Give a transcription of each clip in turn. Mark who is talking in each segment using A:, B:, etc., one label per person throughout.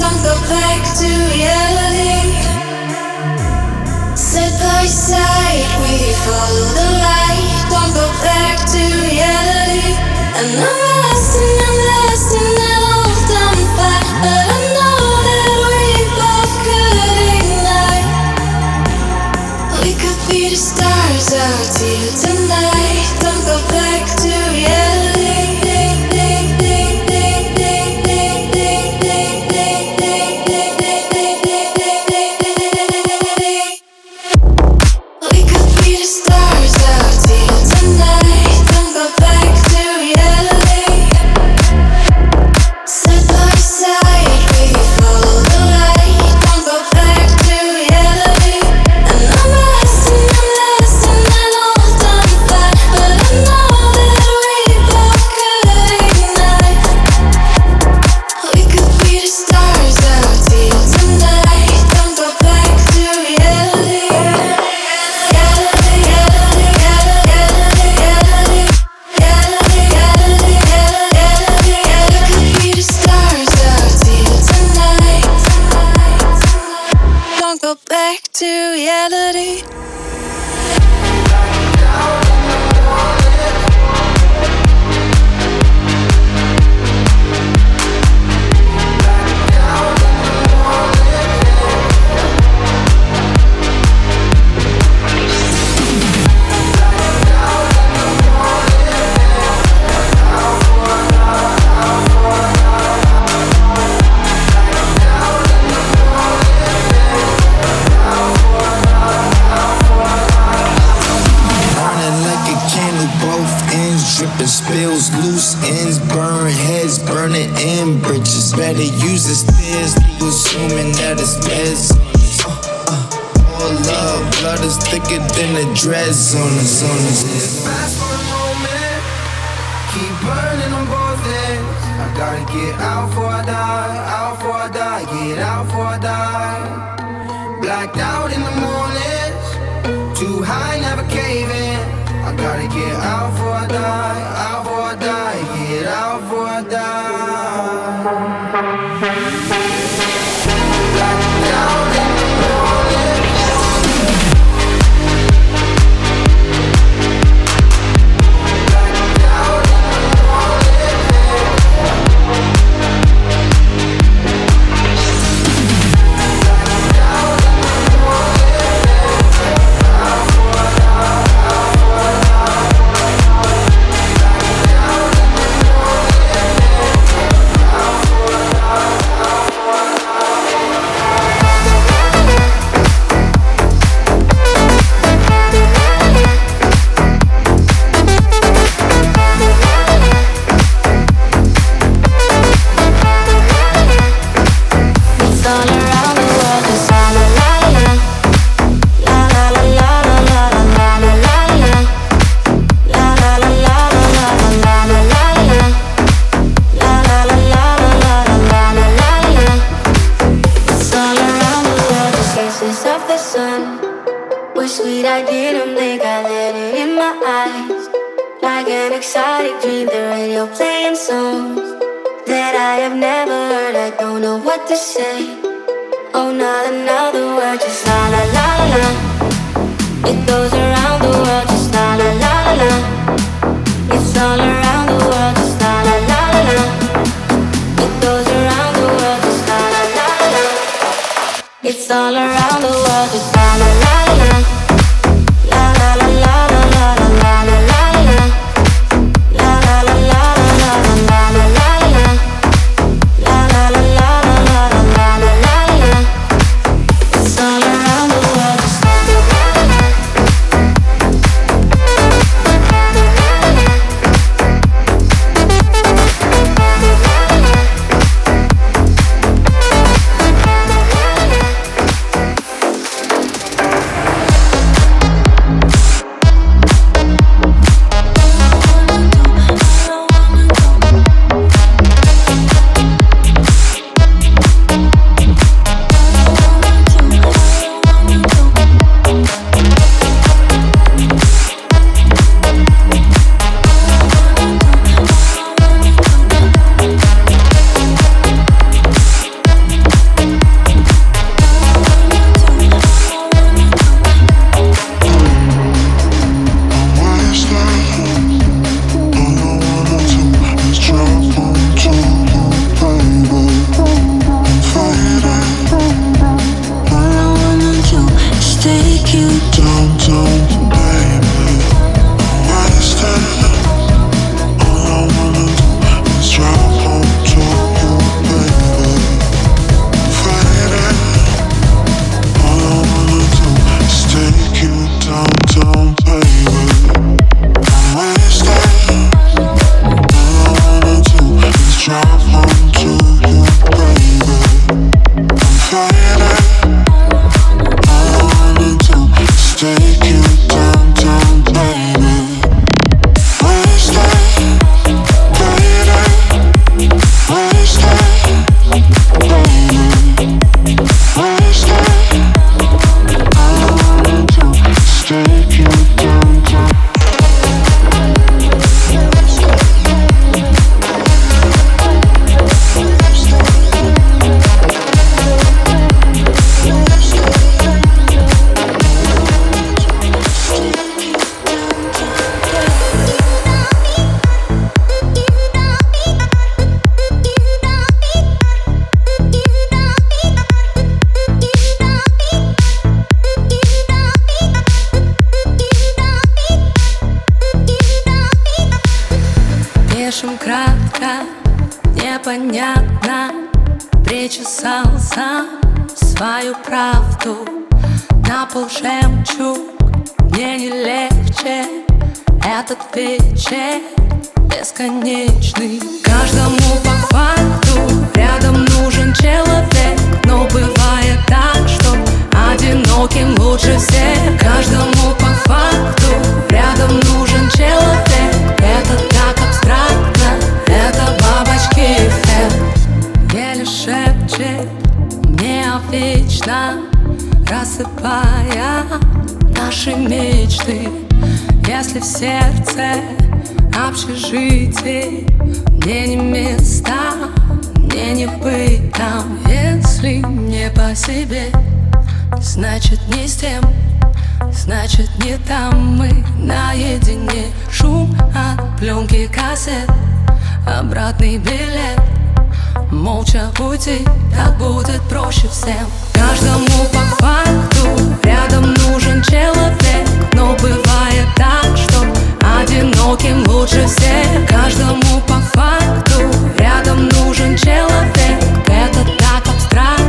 A: don't go back to reality. Side by side, we follow the light. Don't go back to reality. And I'm lost and I'm lost in that old dumb fire. But I know that we both could ignite. We could be the stars out here tonight. Don't go back to reality.
B: is. Assuming that it's meds. Uh, uh, all love, blood is thicker than the dreads on us. On us. Just last for a moment, keep burning on both ends. I gotta get out before I die, out before I die, get out before I die. Blacked out in the mornings, too high, never caving. I gotta get out before I die, out before
C: radio playing songs that I have never heard. I don't know what to say. Oh, not another word, just la la la la la. It goes around the world, just la la la la la. It's all around the world, just la la la la la. It goes around the world, just la la la la la. It's all around the world, just la la la la la.
D: слишком кратко, непонятно. Причесался свою правду На пол жемчуг. Мне не легче Этот вечер бесконечный. Каждому по факту рядом нужен человек, но мечты Если в сердце общежитие, Мне не места, мне не быть там. Если не по себе, значит не с тем Значит не там мы. Наедине Шум от пленки кассет Обратный билет. Молча уйти, так будет проще всем. Каждому по факту Рядом нужен человек. Но бывает так, что Одиноким лучше всех. Каждому по факту Рядом нужен человек. Это так абстрактно.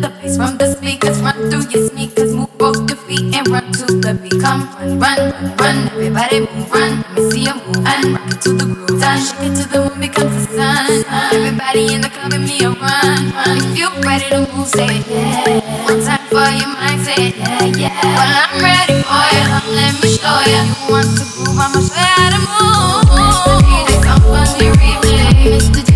A: the bass from the speakers. Run through your sneakers, move both your feet and run to the beat. Come run, run, run, run. Everybody move, run. Let me see you move and rock it to the groove. Time shake it to the moon becomes the sun. Everybody in the club give me a run, run. If you ready to move, say yeah. One time for your mind, say yeah, yeah. Well I'm ready for you, come let me show you. You want to groove? I'ma show you how to move. Mr.